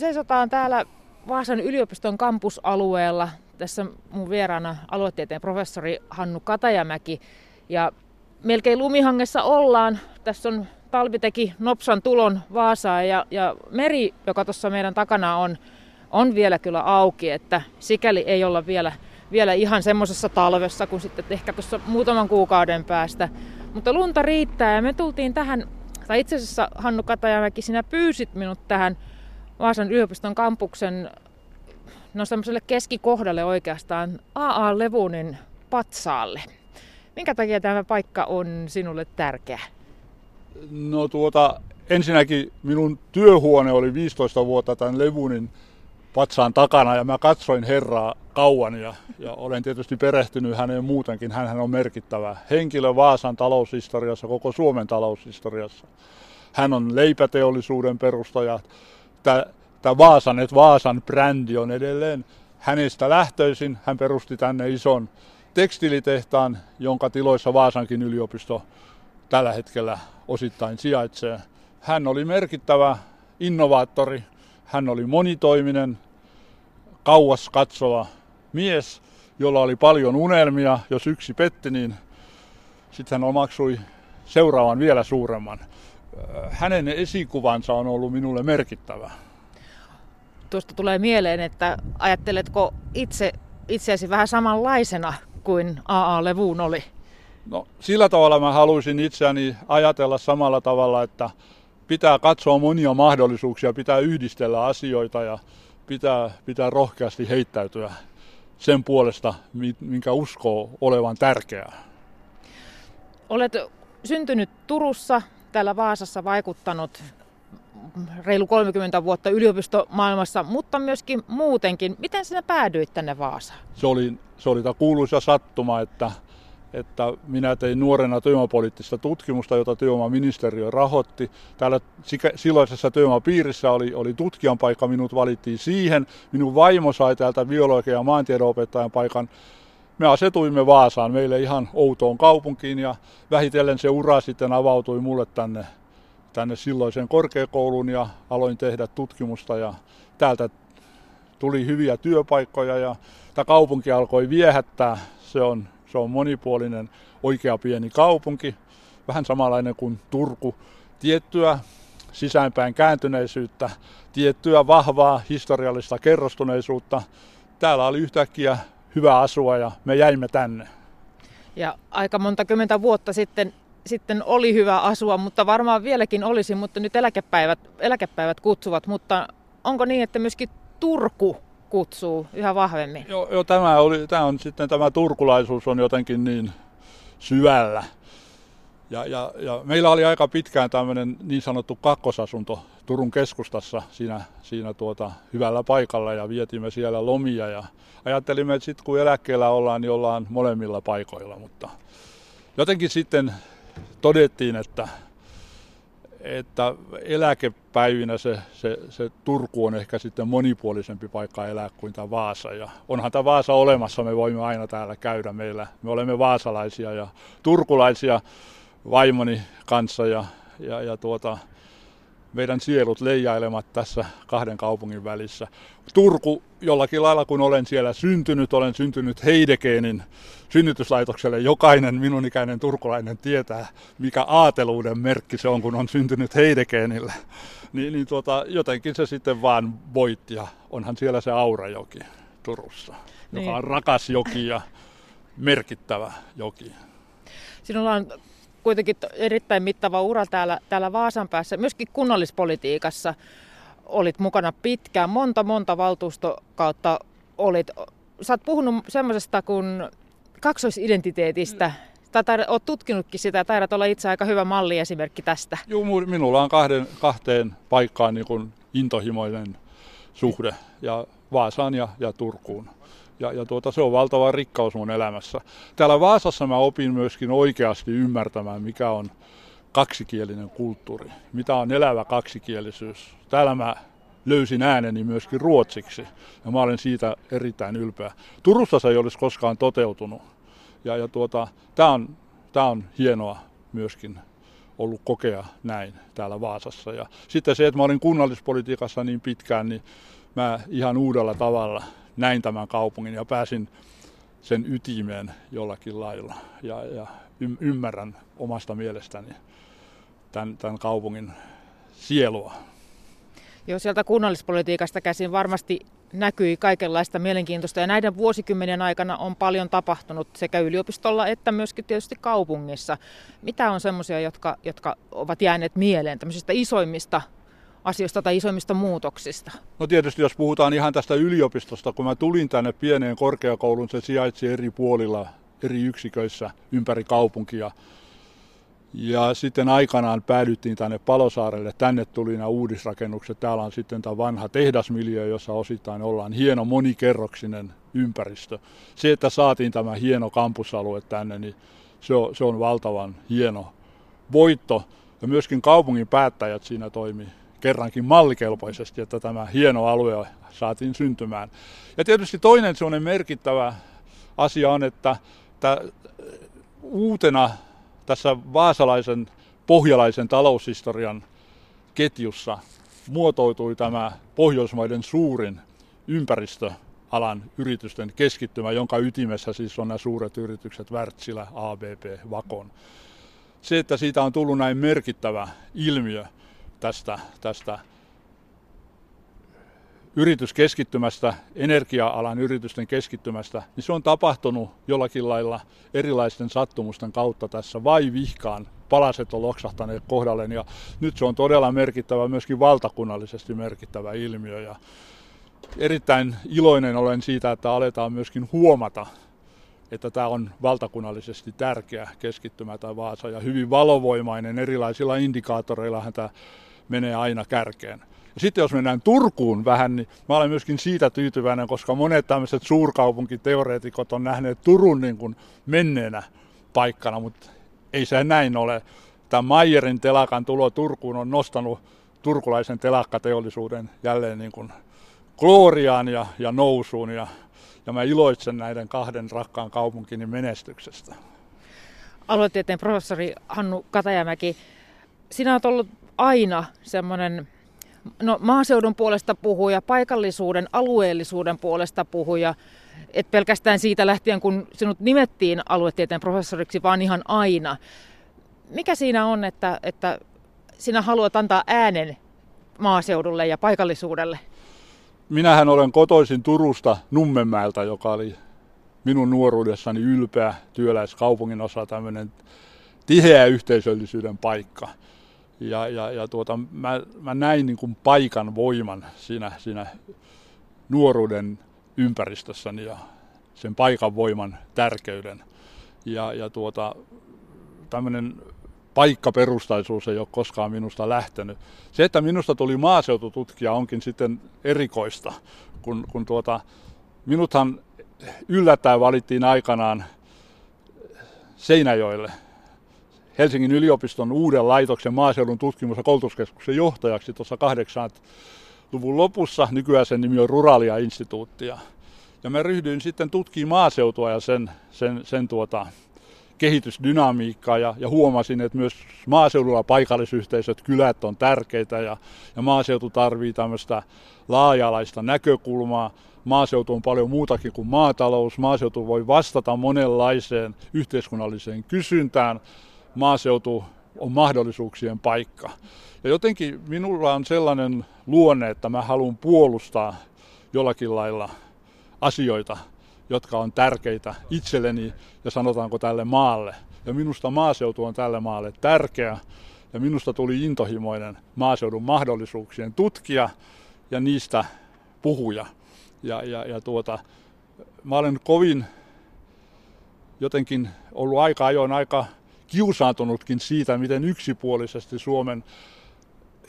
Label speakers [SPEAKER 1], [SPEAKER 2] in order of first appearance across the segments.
[SPEAKER 1] seisotaan täällä Vaasan yliopiston kampusalueella. Tässä mun vieraana aluetieteen professori Hannu Katajamäki. Ja melkein lumihangessa ollaan. Tässä on talvi teki nopsan tulon Vaasaan ja, ja meri, joka tuossa meidän takana on, on vielä kyllä auki, että sikäli ei olla vielä, vielä ihan semmoisessa talvessa kuin sitten ehkä tuossa muutaman kuukauden päästä. Mutta lunta riittää ja me tultiin tähän, tai itse asiassa Hannu Katajamäki, sinä pyysit minut tähän Vaasan yliopiston kampuksen no semmoiselle keskikohdalle oikeastaan AA Levunin patsaalle. Minkä takia tämä paikka on sinulle tärkeä?
[SPEAKER 2] No tuota, ensinnäkin minun työhuone oli 15 vuotta tämän Levunin patsaan takana ja mä katsoin herraa kauan ja, ja olen tietysti perehtynyt häneen muutenkin. Hän on merkittävä henkilö Vaasan taloushistoriassa, koko Suomen taloushistoriassa. Hän on leipäteollisuuden perustaja. Tämä Vaasan, että Vaasan brändi on edelleen hänestä lähtöisin. Hän perusti tänne ison tekstiilitehtaan, jonka tiloissa Vaasankin yliopisto tällä hetkellä osittain sijaitsee. Hän oli merkittävä innovaattori, hän oli monitoiminen, kauas katsova mies, jolla oli paljon unelmia. Jos yksi petti, niin sitten hän omaksui seuraavan vielä suuremman. Hänen esikuvansa on ollut minulle merkittävä.
[SPEAKER 1] Tuosta tulee mieleen, että ajatteletko itse itseäsi vähän samanlaisena kuin A.A. Levuun oli?
[SPEAKER 2] No sillä tavalla mä haluaisin itseäni ajatella samalla tavalla, että pitää katsoa monia mahdollisuuksia, pitää yhdistellä asioita ja pitää, pitää rohkeasti heittäytyä sen puolesta, minkä uskoo olevan tärkeää.
[SPEAKER 1] Olet syntynyt Turussa, täällä Vaasassa vaikuttanut reilu 30 vuotta yliopistomaailmassa, mutta myöskin muutenkin. Miten sinä päädyit tänne Vaasaan?
[SPEAKER 2] Se oli, se oli tämä kuuluisa sattuma, että että minä tein nuorena työvoimapoliittista tutkimusta, jota työvoimaministeriö rahoitti. Täällä silloisessa työvoimapiirissä oli, oli tutkijan paikka, minut valittiin siihen. Minun vaimo sai täältä biologia- ja maantiedon paikan. Me asetuimme Vaasaan, meille ihan outoon kaupunkiin ja vähitellen se ura sitten avautui mulle tänne, tänne silloiseen korkeakouluun ja aloin tehdä tutkimusta ja täältä tuli hyviä työpaikkoja ja tämä kaupunki alkoi viehättää. Se on se on monipuolinen, oikea pieni kaupunki, vähän samanlainen kuin Turku. Tiettyä sisäänpäin kääntyneisyyttä, tiettyä vahvaa historiallista kerrostuneisuutta. Täällä oli yhtäkkiä hyvä asua ja me jäimme tänne.
[SPEAKER 1] Ja aika monta kymmentä vuotta sitten, sitten oli hyvä asua, mutta varmaan vieläkin olisi, mutta nyt eläkepäivät, eläkepäivät kutsuvat. Mutta onko niin, että myöskin Turku kutsuu yhä vahvemmin.
[SPEAKER 2] Joo, jo, tämä, oli, tämä on sitten tämä turkulaisuus on jotenkin niin syvällä. Ja, ja, ja meillä oli aika pitkään tämmöinen niin sanottu kakkosasunto Turun keskustassa siinä, siinä tuota, hyvällä paikalla ja vietimme siellä lomia ja ajattelimme, että sitten kun eläkkeellä ollaan, niin ollaan molemmilla paikoilla, mutta jotenkin sitten todettiin, että että eläkepäivinä se, se, se Turku on ehkä sitten monipuolisempi paikka elää kuin tämä Vaasa. Ja onhan tämä Vaasa olemassa, me voimme aina täällä käydä meillä. Me olemme vaasalaisia ja turkulaisia vaimoni kanssa ja, ja, ja tuota, meidän sielut leijailemat tässä kahden kaupungin välissä. Turku jollakin lailla, kun olen siellä syntynyt, olen syntynyt Heidekeenin synnytyslaitokselle. Jokainen minun ikäinen turkulainen tietää, mikä aateluuden merkki se on, kun on syntynyt Heidekeenillä. Niin, niin tuota, jotenkin se sitten vaan voitti ja onhan siellä se Aurajoki Turussa, niin. joka on rakas joki ja merkittävä joki.
[SPEAKER 1] Sinulla on kuitenkin erittäin mittava ura täällä, täällä Vaasan päässä, myöskin kunnallispolitiikassa olit mukana pitkään, monta monta valtuustokautta olit. Sä oot puhunut semmoisesta kuin kaksoisidentiteetistä. Tai taidat, oot tutkinutkin sitä taidat olla itse aika hyvä malliesimerkki tästä.
[SPEAKER 2] Joo, minulla on kahden, kahteen paikkaan niin kuin intohimoinen suhde, ja Vaasaan ja, ja Turkuun. Ja, ja tuota, se on valtava rikkaus mun elämässä. Täällä Vaasassa mä opin myöskin oikeasti ymmärtämään, mikä on kaksikielinen kulttuuri, mitä on elävä kaksikielisyys. Täällä mä löysin ääneni myöskin ruotsiksi ja mä olen siitä erittäin ylpeä. Turussa se ei olisi koskaan toteutunut ja, ja tuota, tämä on, tää on hienoa myöskin ollut kokea näin täällä Vaasassa. Ja sitten se, että mä olin kunnallispolitiikassa niin pitkään, niin mä ihan uudella tavalla näin tämän kaupungin ja pääsin sen ytimeen jollakin lailla. Ja, ja ymmärrän omasta mielestäni tämän, tämän kaupungin sielua.
[SPEAKER 1] Joo, sieltä kunnallispolitiikasta käsin varmasti näkyi kaikenlaista mielenkiintoista ja näiden vuosikymmenien aikana on paljon tapahtunut sekä yliopistolla että myöskin tietysti kaupungissa. Mitä on semmoisia, jotka, jotka ovat jääneet mieleen tämmöisistä isoimmista asioista tai isoimmista muutoksista?
[SPEAKER 2] No tietysti jos puhutaan ihan tästä yliopistosta, kun mä tulin tänne pieneen korkeakouluun, se sijaitsi eri puolilla, eri yksiköissä ympäri kaupunkia. Ja sitten aikanaan päädyttiin tänne Palosaarelle. Tänne tuli nämä uudisrakennukset. Täällä on sitten tämä vanha tehdasmiljö, jossa osittain ollaan hieno monikerroksinen ympäristö. Se, että saatiin tämä hieno kampusalue tänne, niin se on, se on valtavan hieno voitto. Ja myöskin kaupungin päättäjät siinä toimii kerrankin mallikelpoisesti, että tämä hieno alue saatiin syntymään. Ja tietysti toinen sellainen merkittävä asia on, että uutena tässä vaasalaisen pohjalaisen taloushistorian ketjussa muotoutui tämä Pohjoismaiden suurin ympäristöalan yritysten keskittymä, jonka ytimessä siis on nämä suuret yritykset Wärtsilä, ABP, Vakon. Se, että siitä on tullut näin merkittävä ilmiö tästä, tästä yrityskeskittymästä, energia-alan yritysten keskittymästä, niin se on tapahtunut jollakin lailla erilaisten sattumusten kautta tässä. Vai vihkaan palaset on loksahtaneet kohdalleen ja nyt se on todella merkittävä, myöskin valtakunnallisesti merkittävä ilmiö ja erittäin iloinen olen siitä, että aletaan myöskin huomata, että tämä on valtakunnallisesti tärkeä keskittymä tai Vaasa ja hyvin valovoimainen erilaisilla indikaattoreilla tämä menee aina kärkeen. Ja sitten jos mennään Turkuun vähän, niin mä olen myöskin siitä tyytyväinen, koska monet tämmöiset suurkaupunkiteoreetikot on nähneet Turun niin kuin menneenä paikkana, mutta ei se näin ole. Tämä Mayerin telakan tulo Turkuun on nostanut turkulaisen telakkateollisuuden jälleen niin kuin gloriaan ja, ja nousuun ja, ja mä iloitsen näiden kahden rakkaan kaupunkini menestyksestä.
[SPEAKER 1] Aluetieteen professori Hannu Katajamäki, sinä olet ollut aina semmoinen no, maaseudun puolesta puhuja, paikallisuuden, alueellisuuden puolesta puhuja, et pelkästään siitä lähtien, kun sinut nimettiin aluetieteen professoriksi, vaan ihan aina. Mikä siinä on, että, että sinä haluat antaa äänen maaseudulle ja paikallisuudelle?
[SPEAKER 2] Minähän olen kotoisin Turusta Nummenmäeltä, joka oli minun nuoruudessani ylpeä työläiskaupungin osa, tämmöinen tiheä yhteisöllisyyden paikka ja, ja, ja tuota, mä, mä näin niin kuin paikan voiman siinä, siinä nuoruuden ympäristössäni ja sen paikan voiman tärkeyden. Ja, ja tuota, tämmöinen paikkaperustaisuus ei ole koskaan minusta lähtenyt. Se, että minusta tuli maaseutututkija onkin sitten erikoista, kun, kun tuota, minuthan yllättäen valittiin aikanaan Seinäjoelle Helsingin yliopiston uuden laitoksen maaseudun tutkimus- ja koulutuskeskuksen johtajaksi tuossa 80-luvun lopussa. Nykyään sen nimi on Ruralia instituuttia. Ja mä ryhdyin sitten tutkimaan maaseutua ja sen, sen, sen tuota, kehitysdynamiikkaa ja, ja huomasin, että myös maaseudulla paikallisyhteisöt, kylät on tärkeitä ja, ja maaseutu tarvii tämmöistä laaja-alaista näkökulmaa. Maaseutu on paljon muutakin kuin maatalous. Maaseutu voi vastata monenlaiseen yhteiskunnalliseen kysyntään maaseutu on mahdollisuuksien paikka. Ja jotenkin minulla on sellainen luonne, että mä haluan puolustaa jollakin lailla asioita, jotka on tärkeitä itselleni ja sanotaanko tälle maalle. Ja minusta maaseutu on tälle maalle tärkeä ja minusta tuli intohimoinen maaseudun mahdollisuuksien tutkija ja niistä puhuja. Ja, ja, ja tuota, mä olen kovin jotenkin ollut aika ajoin aika kiusaantunutkin siitä, miten yksipuolisesti Suomen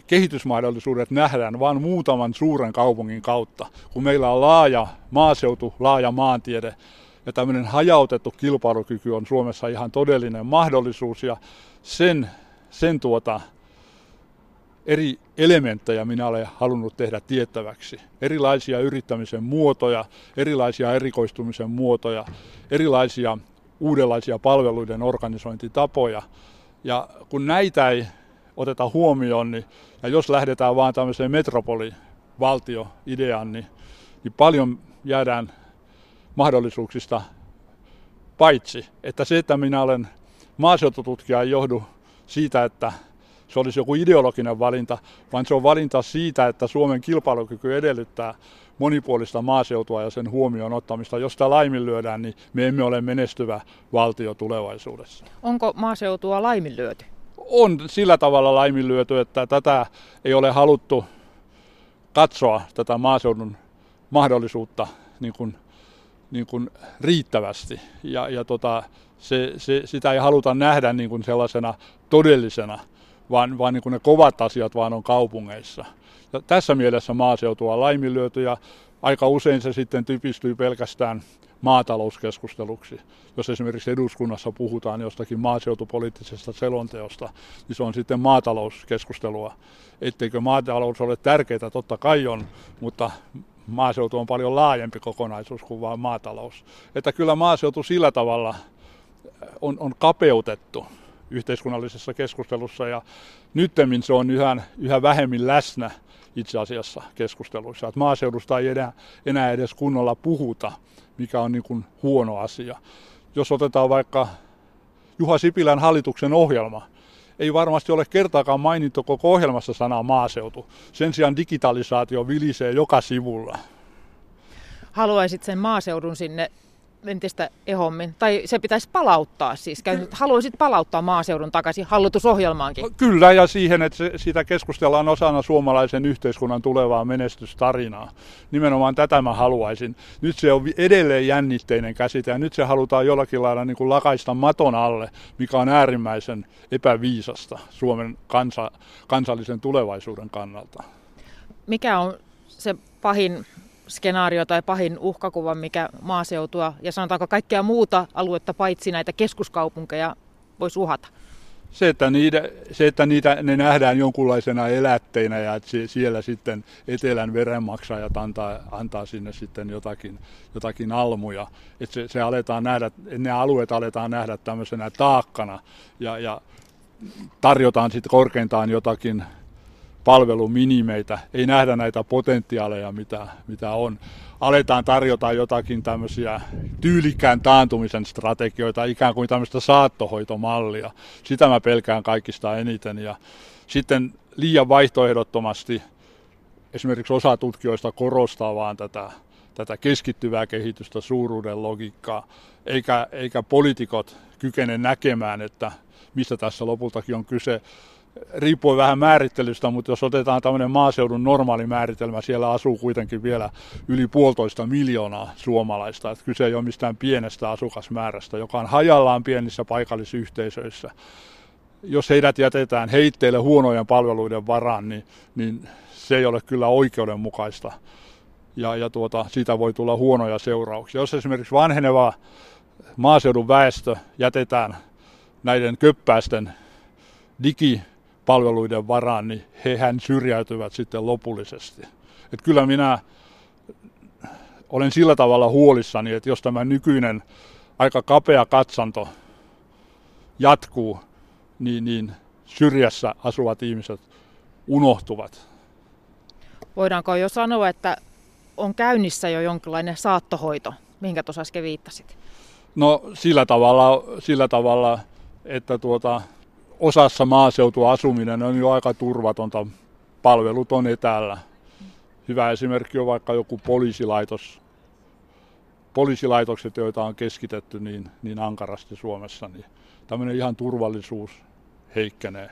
[SPEAKER 2] kehitysmahdollisuudet nähdään vain muutaman suuren kaupungin kautta. Kun meillä on laaja maaseutu, laaja maantiede ja tämmöinen hajautettu kilpailukyky on Suomessa ihan todellinen mahdollisuus ja sen, sen tuota, eri elementtejä minä olen halunnut tehdä tiettäväksi. Erilaisia yrittämisen muotoja, erilaisia erikoistumisen muotoja, erilaisia uudenlaisia palveluiden organisointitapoja. Ja kun näitä ei oteta huomioon, niin, ja jos lähdetään vaan tämmöiseen metropolivaltio-ideaan, niin, niin paljon jäädään mahdollisuuksista paitsi. Että se, että minä olen maaseutututkija, ei johdu siitä, että se olisi joku ideologinen valinta, vaan se on valinta siitä, että Suomen kilpailukyky edellyttää monipuolista maaseutua ja sen huomioon ottamista. Jos sitä laiminlyödään, niin me emme ole menestyvä valtio tulevaisuudessa.
[SPEAKER 1] Onko maaseutua laiminlyöty?
[SPEAKER 2] On sillä tavalla laiminlyöty, että tätä ei ole haluttu katsoa, tätä maaseudun mahdollisuutta niin kuin, niin kuin riittävästi. Ja, ja tota, se, se, sitä ei haluta nähdä niin kuin sellaisena todellisena, vaan, vaan niin kuin ne kovat asiat vaan on kaupungeissa. Ja tässä mielessä maaseutu on laiminlyöty ja aika usein se sitten typistyy pelkästään maatalouskeskusteluksi. Jos esimerkiksi eduskunnassa puhutaan jostakin maaseutupoliittisesta selonteosta, niin se on sitten maatalouskeskustelua. Etteikö maatalous ole tärkeää, totta kai on, mutta maaseutu on paljon laajempi kokonaisuus kuin vain maatalous. Että kyllä maaseutu sillä tavalla on, on kapeutettu yhteiskunnallisessa keskustelussa ja nyttemmin se on yhä, yhä vähemmin läsnä itse asiassa keskusteluissa. Että maaseudusta ei enää, enää edes kunnolla puhuta, mikä on niin kuin huono asia. Jos otetaan vaikka Juha Sipilän hallituksen ohjelma, ei varmasti ole kertaakaan mainittu koko ohjelmassa sanaa maaseutu. Sen sijaan digitalisaatio vilisee joka sivulla.
[SPEAKER 1] Haluaisit sen maaseudun sinne entistä ehommin, tai se pitäisi palauttaa siis. Haluaisit palauttaa maaseudun takaisin hallitusohjelmaankin?
[SPEAKER 2] Kyllä, ja siihen, että se, sitä keskustellaan osana suomalaisen yhteiskunnan tulevaa menestystarinaa. Nimenomaan tätä mä haluaisin. Nyt se on edelleen jännitteinen käsite, ja nyt se halutaan jollakin lailla niin kuin lakaista maton alle, mikä on äärimmäisen epäviisasta Suomen kansa, kansallisen tulevaisuuden kannalta.
[SPEAKER 1] Mikä on se pahin skenaario tai pahin uhkakuva, mikä maaseutua ja sanotaanko kaikkea muuta aluetta paitsi näitä keskuskaupunkeja voisi uhata?
[SPEAKER 2] Se, että, niitä, se, että niitä, ne nähdään jonkunlaisena elätteinä ja että siellä sitten etelän verenmaksajat antaa, antaa sinne sitten jotakin, jotakin almuja. Että se, se aletaan nähdä, ne alueet aletaan nähdä tämmöisenä taakkana ja, ja tarjotaan sitten korkeintaan jotakin palveluminimeitä, ei nähdä näitä potentiaaleja, mitä, mitä on. Aletaan tarjota jotakin tämmöisiä tyylikään taantumisen strategioita, ikään kuin tämmöistä saattohoitomallia. Sitä mä pelkään kaikista eniten. Ja sitten liian vaihtoehdottomasti esimerkiksi osa tutkijoista korostaa vaan tätä, tätä keskittyvää kehitystä, suuruuden logiikkaa, eikä, eikä poliitikot kykene näkemään, että mistä tässä lopultakin on kyse riippuu vähän määrittelystä, mutta jos otetaan tämmöinen maaseudun normaali määritelmä, siellä asuu kuitenkin vielä yli puolitoista miljoonaa suomalaista. Että kyse ei ole mistään pienestä asukasmäärästä, joka on hajallaan pienissä paikallisyhteisöissä. Jos heidät jätetään heitteille huonojen palveluiden varaan, niin, niin se ei ole kyllä oikeudenmukaista. Ja, ja tuota, siitä voi tulla huonoja seurauksia. Jos esimerkiksi vanheneva maaseudun väestö jätetään näiden köppäisten digi palveluiden varaan, niin hehän syrjäytyvät sitten lopullisesti. Että kyllä minä olen sillä tavalla huolissani, että jos tämä nykyinen aika kapea katsanto jatkuu, niin, niin syrjässä asuvat ihmiset unohtuvat.
[SPEAKER 1] Voidaanko jo sanoa, että on käynnissä jo jonkinlainen saattohoito, minkä tuossa äsken viittasit?
[SPEAKER 2] No sillä tavalla, sillä tavalla että tuota, osassa maaseutua asuminen on jo aika turvatonta. Palvelut on etäällä. Hyvä esimerkki on vaikka joku poliisilaitos. Poliisilaitokset, joita on keskitetty niin, niin ankarasti Suomessa, niin tämmöinen ihan turvallisuus heikkenee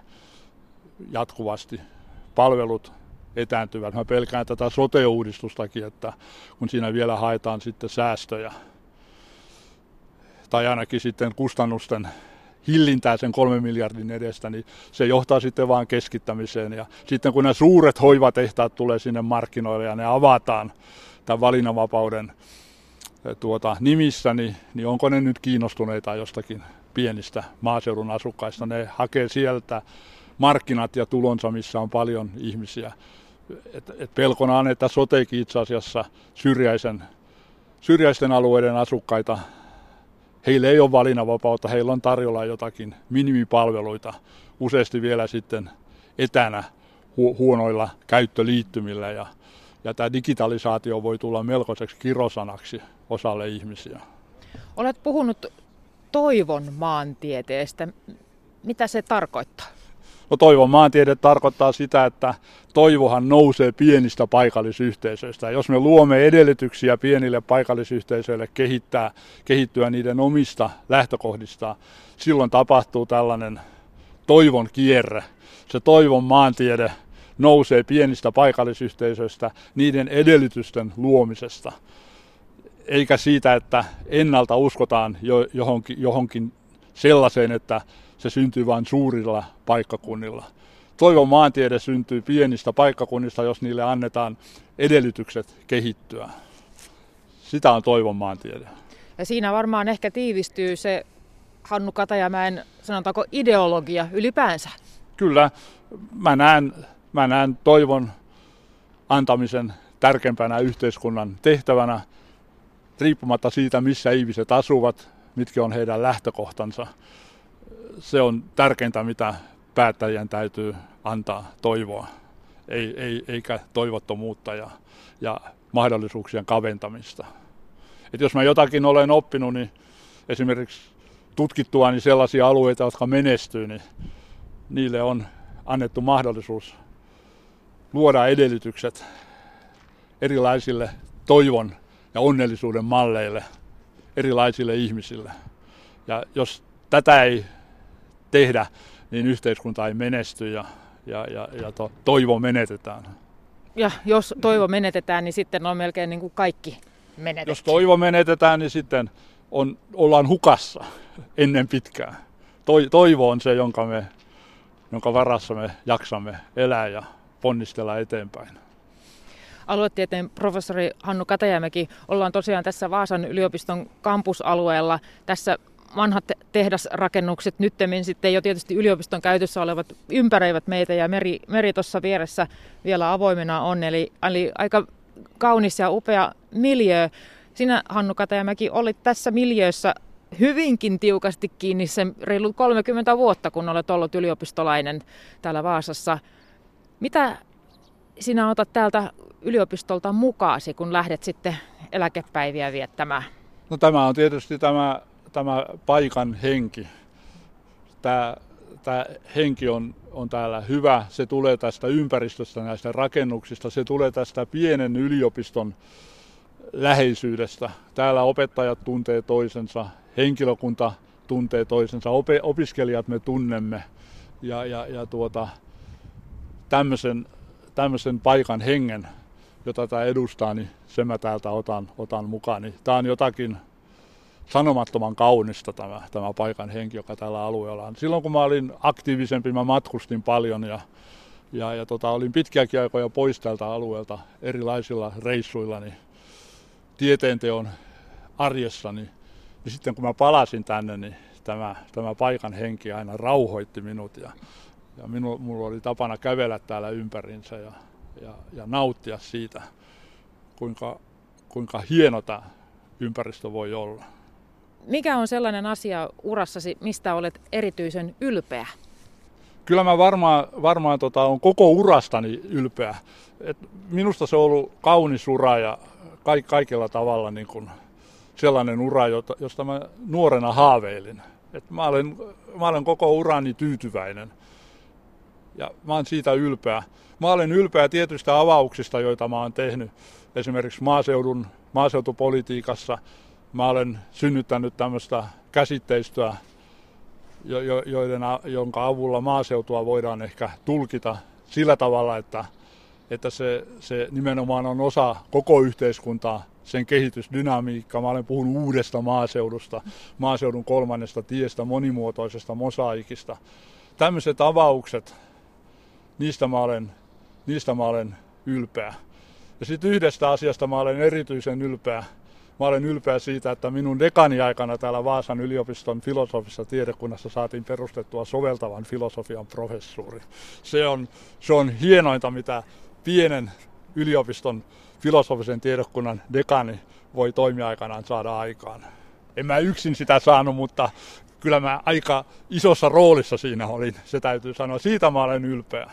[SPEAKER 2] jatkuvasti. Palvelut etääntyvät. Mä pelkään tätä sote-uudistustakin, että kun siinä vielä haetaan sitten säästöjä tai ainakin sitten kustannusten hillintää sen kolmen miljardin edestä, niin se johtaa sitten vaan keskittämiseen. Ja sitten kun nämä suuret hoivatehtaat tulee sinne markkinoille ja ne avataan tämän valinnanvapauden eh, tuota, nimissä, niin, niin onko ne nyt kiinnostuneita jostakin pienistä maaseudun asukkaista. Ne hakee sieltä markkinat ja tulonsa, missä on paljon ihmisiä. Et, et pelkona on, että sotekin itse asiassa syrjäisen, syrjäisten alueiden asukkaita heillä ei ole valinnanvapautta, heillä on tarjolla jotakin minimipalveluita, useasti vielä sitten etänä hu- huonoilla käyttöliittymillä ja, ja tämä digitalisaatio voi tulla melkoiseksi kirosanaksi osalle ihmisiä.
[SPEAKER 1] Olet puhunut toivon maantieteestä. Mitä se tarkoittaa?
[SPEAKER 2] No toivon maantiede tarkoittaa sitä, että toivohan nousee pienistä paikallisyhteisöistä. Jos me luomme edellytyksiä pienille paikallisyhteisöille kehittää, kehittyä niiden omista lähtökohdista, silloin tapahtuu tällainen toivon kierre. Se toivon maantiede nousee pienistä paikallisyhteisöistä niiden edellytysten luomisesta. Eikä siitä, että ennalta uskotaan johonkin, johonkin sellaiseen, että se syntyy vain suurilla paikkakunnilla. Toivon maantiede syntyy pienistä paikkakunnista, jos niille annetaan edellytykset kehittyä. Sitä on toivon maantiede.
[SPEAKER 1] Ja siinä varmaan ehkä tiivistyy se Hannu Katajamäen, sanotaanko ideologia ylipäänsä.
[SPEAKER 2] Kyllä, mä näen, mä näen toivon antamisen tärkeimpänä yhteiskunnan tehtävänä, riippumatta siitä, missä ihmiset asuvat, mitkä on heidän lähtökohtansa se on tärkeintä, mitä päättäjien täytyy antaa toivoa, ei, ei, eikä toivottomuutta ja, ja mahdollisuuksien kaventamista. Et jos mä jotakin olen oppinut, niin esimerkiksi tutkittua niin sellaisia alueita, jotka menestyy, niin niille on annettu mahdollisuus luoda edellytykset erilaisille toivon ja onnellisuuden malleille erilaisille ihmisille. Ja jos tätä ei tehdä, niin yhteiskunta ei menesty ja, ja, ja, ja to, toivo menetetään.
[SPEAKER 1] Ja jos toivo menetetään, niin sitten on melkein niin kuin kaikki menetetty.
[SPEAKER 2] Jos toivo menetetään, niin sitten on, ollaan hukassa ennen pitkää. toivo on se, jonka, me, jonka varassa me jaksamme elää ja ponnistella eteenpäin.
[SPEAKER 1] Aluetieteen professori Hannu Katajamäki, ollaan tosiaan tässä Vaasan yliopiston kampusalueella. Tässä vanhat tehdasrakennukset, nyttemmin sitten jo tietysti yliopiston käytössä olevat ympäröivät meitä ja meri, meri tuossa vieressä vielä avoimena on. Eli, eli aika kaunis ja upea miljö. Sinä Hannu Katajamäki olit tässä miljöössä hyvinkin tiukasti kiinni sen reilut 30 vuotta, kun olet ollut yliopistolainen täällä Vaasassa. Mitä sinä otat täältä yliopistolta mukaasi, kun lähdet sitten eläkepäiviä viettämään?
[SPEAKER 2] No tämä on tietysti tämä tämä paikan henki. Tämä, tämä henki on, on täällä hyvä. Se tulee tästä ympäristöstä, näistä rakennuksista. Se tulee tästä pienen yliopiston läheisyydestä. Täällä opettajat tuntee toisensa, henkilökunta tuntee toisensa, opiskelijat me tunnemme. Ja, ja, ja tuota, tämmöisen, tämmöisen paikan hengen, jota tämä edustaa, niin sen mä täältä otan, otan mukaan. Niin tämä on jotakin sanomattoman kaunista tämä, tämä paikan henki, joka tällä alueella on. Silloin kun mä olin aktiivisempi, mä matkustin paljon ja, ja, ja tota, olin pitkiäkin aikoja pois tältä alueelta erilaisilla reissuilla niin tieteenteon arjessa, niin, niin sitten kun mä palasin tänne, niin tämä, tämä paikan henki aina rauhoitti minut ja, ja minu, mulla oli tapana kävellä täällä ympärinsä ja, ja, ja nauttia siitä, kuinka, kuinka hieno tämä ympäristö voi olla.
[SPEAKER 1] Mikä on sellainen asia urassasi, mistä olet erityisen ylpeä?
[SPEAKER 2] Kyllä mä varmaan, varmaan tota, on koko urastani ylpeä. Et minusta se on ollut kaunis ura ja kaik, kaikella tavalla niin kun sellainen ura, jota, josta mä nuorena haaveilin. Et mä, olen, mä olen koko urani tyytyväinen ja mä olen siitä ylpeä. Mä olen ylpeä tietystä avauksista, joita mä oon tehnyt esimerkiksi maaseudun, maaseutupolitiikassa – mä olen synnyttänyt tämmöistä käsitteistöä, joiden, jonka avulla maaseutua voidaan ehkä tulkita sillä tavalla, että, että se, se nimenomaan on osa koko yhteiskuntaa, sen kehitysdynamiikka. Mä olen puhunut uudesta maaseudusta, maaseudun kolmannesta tiestä, monimuotoisesta mosaikista. Tämmöiset avaukset, niistä mä olen, niistä mä olen ylpeä. Ja sitten yhdestä asiasta mä olen erityisen ylpeä, Mä olen ylpeä siitä, että minun dekaniaikana täällä Vaasan yliopiston filosofissa tiedekunnassa saatiin perustettua soveltavan filosofian professuuri. Se on, se on hienointa, mitä pienen yliopiston filosofisen tiedekunnan dekani voi toimiaikanaan saada aikaan. En mä yksin sitä saanut, mutta kyllä mä aika isossa roolissa siinä olin, se täytyy sanoa. Siitä mä olen ylpeä.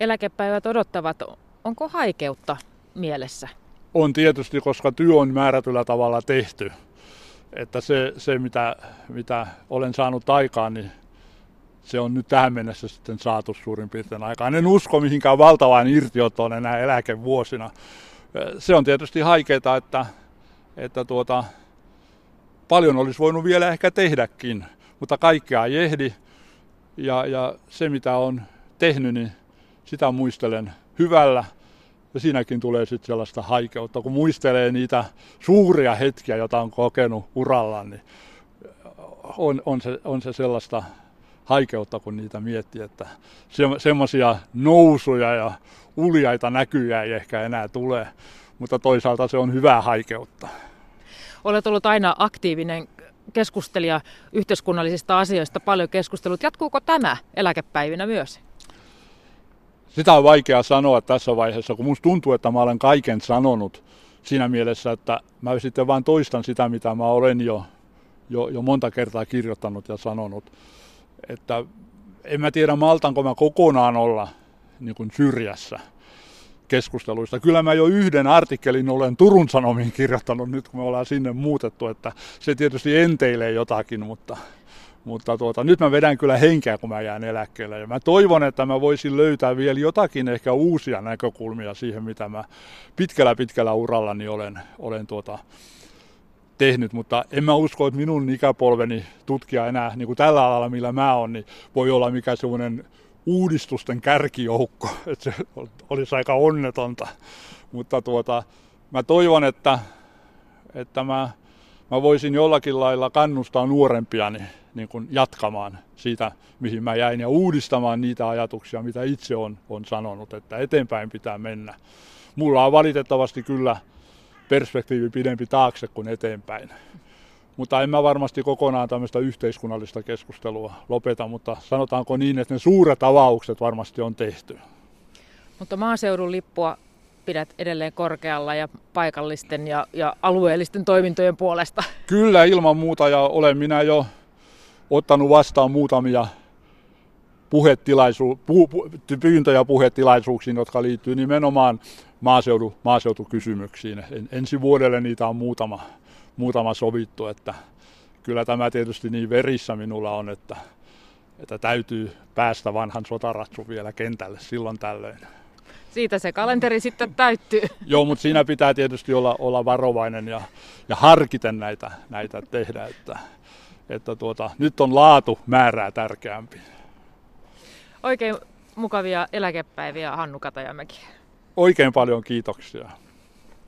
[SPEAKER 1] Eläkepäivät odottavat. Onko haikeutta mielessä?
[SPEAKER 2] On tietysti, koska työ on määrätyllä tavalla tehty. Että se, se mitä, mitä olen saanut aikaan, niin se on nyt tähän mennessä sitten saatu suurin piirtein aikaan. En usko mihinkään valtavaan irtiotoon enää eläkevuosina. Se on tietysti haikeaa, että, että tuota, paljon olisi voinut vielä ehkä tehdäkin, mutta kaikkea ei ehdi. Ja, ja se mitä on tehnyt, niin sitä muistelen hyvällä. Ja siinäkin tulee sitten sellaista haikeutta, kun muistelee niitä suuria hetkiä, joita on kokenut uralla, niin on, on, se, on se sellaista haikeutta, kun niitä miettii, että se, semmoisia nousuja ja uljaita näkyjä ei ehkä enää tule, mutta toisaalta se on hyvää haikeutta.
[SPEAKER 1] Olet ollut aina aktiivinen keskustelija yhteiskunnallisista asioista, paljon keskustelut. Jatkuuko tämä eläkepäivinä myös?
[SPEAKER 2] Sitä on vaikea sanoa tässä vaiheessa, kun musta tuntuu, että mä olen kaiken sanonut siinä mielessä, että mä sitten vain toistan sitä, mitä mä olen jo, jo, jo monta kertaa kirjoittanut ja sanonut. Että en mä tiedä, maltanko mä kokonaan olla niin kuin syrjässä keskusteluista. Kyllä mä jo yhden artikkelin olen Turun Sanomiin kirjoittanut nyt, kun me ollaan sinne muutettu, että se tietysti enteilee jotakin, mutta, mutta tuota, nyt mä vedän kyllä henkeä, kun mä jään eläkkeelle. Ja mä toivon, että mä voisin löytää vielä jotakin ehkä uusia näkökulmia siihen, mitä mä pitkällä pitkällä urallani olen, olen tuota, tehnyt, mutta en mä usko, että minun ikäpolveni tutkija enää niin kuin tällä alalla, millä mä oon, niin voi olla mikä semmoinen uudistusten kärkijoukko, että se olisi aika onnetonta. Mutta tuota, mä toivon, että, että mä, mä voisin jollakin lailla kannustaa nuorempia niin, kuin jatkamaan siitä, mihin mä jäin, ja uudistamaan niitä ajatuksia, mitä itse on, on sanonut, että eteenpäin pitää mennä. Mulla on valitettavasti kyllä perspektiivi pidempi taakse kuin eteenpäin. Mutta en mä varmasti kokonaan tämmöistä yhteiskunnallista keskustelua lopeta, mutta sanotaanko niin, että ne suuret avaukset varmasti on tehty.
[SPEAKER 1] Mutta maaseudun lippua pidät edelleen korkealla ja paikallisten ja, ja alueellisten toimintojen puolesta.
[SPEAKER 2] Kyllä ilman muuta ja olen minä jo ottanut vastaan muutamia puhetilaisu, pu, pu, pyyntöjä puhetilaisuuksiin, jotka liittyy nimenomaan maaseudu, maaseutukysymyksiin. En, ensi vuodelle niitä on muutama, muutama sovittu, että kyllä tämä tietysti niin verissä minulla on, että, että täytyy päästä vanhan sotaratsun vielä kentälle silloin tällöin.
[SPEAKER 1] Siitä se kalenteri sitten täyttyy.
[SPEAKER 2] Joo, mutta siinä pitää tietysti olla, olla varovainen ja, ja harkiten näitä, näitä tehdä, että, että tuota, nyt on laatu määrää tärkeämpi.
[SPEAKER 1] Oikein mukavia eläkepäiviä Hannu Katajamäki.
[SPEAKER 2] Oikein paljon kiitoksia.